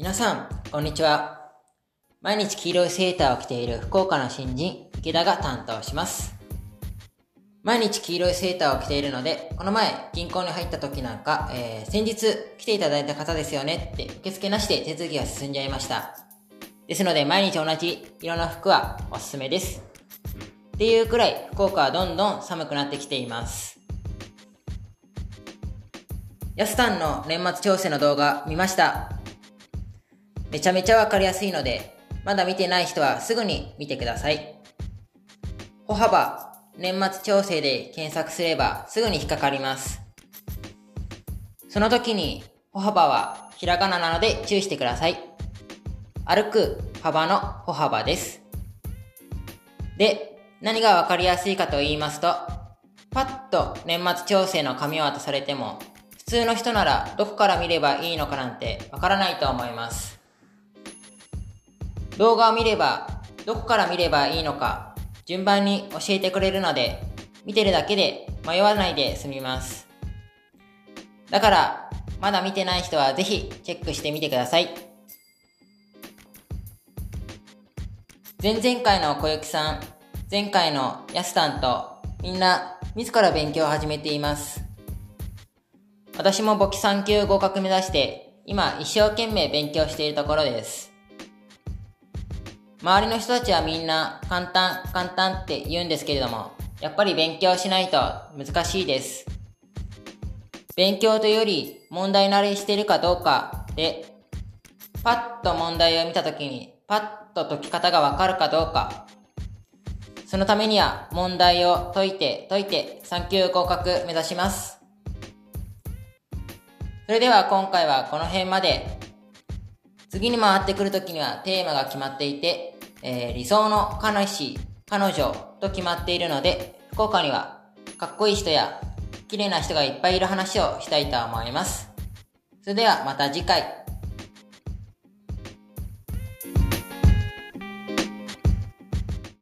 皆さん、こんにちは。毎日黄色いセーターを着ている福岡の新人、池田が担当します。毎日黄色いセーターを着ているので、この前、銀行に入った時なんか、えー、先日来ていただいた方ですよねって受付なしで手続きが進んじゃいました。ですので、毎日同じ色の服はおすすめです。っていうくらい、福岡はどんどん寒くなってきています。ヤスタンの年末調整の動画見ました。めちゃめちゃわかりやすいので、まだ見てない人はすぐに見てください。歩幅、年末調整で検索すればすぐに引っかかります。その時に歩幅はひらがななので注意してください。歩く幅の歩幅です。で、何がわかりやすいかと言いますと、パッと年末調整の紙を渡されても、普通の人ならどこから見ればいいのかなんてわからないと思います。動画を見れば、どこから見ればいいのか、順番に教えてくれるので、見てるだけで迷わないで済みます。だから、まだ見てない人はぜひチェックしてみてください。前々回の小雪さん、前回のやすたんと、みんな自ら勉強を始めています。私も簿記3級合格目指して、今一生懸命勉強しているところです。周りの人たちはみんな簡単、簡単って言うんですけれども、やっぱり勉強しないと難しいです。勉強というより問題慣れしてるかどうかで、パッと問題を見たときにパッと解き方がわかるかどうか。そのためには問題を解いて解いて3級合格目指します。それでは今回はこの辺まで。次に回ってくるときにはテーマが決まっていて、えー、理想の彼氏、彼女と決まっているので、福岡にはかっこいい人や綺麗な人がいっぱいいる話をしたいと思います。それではまた次回。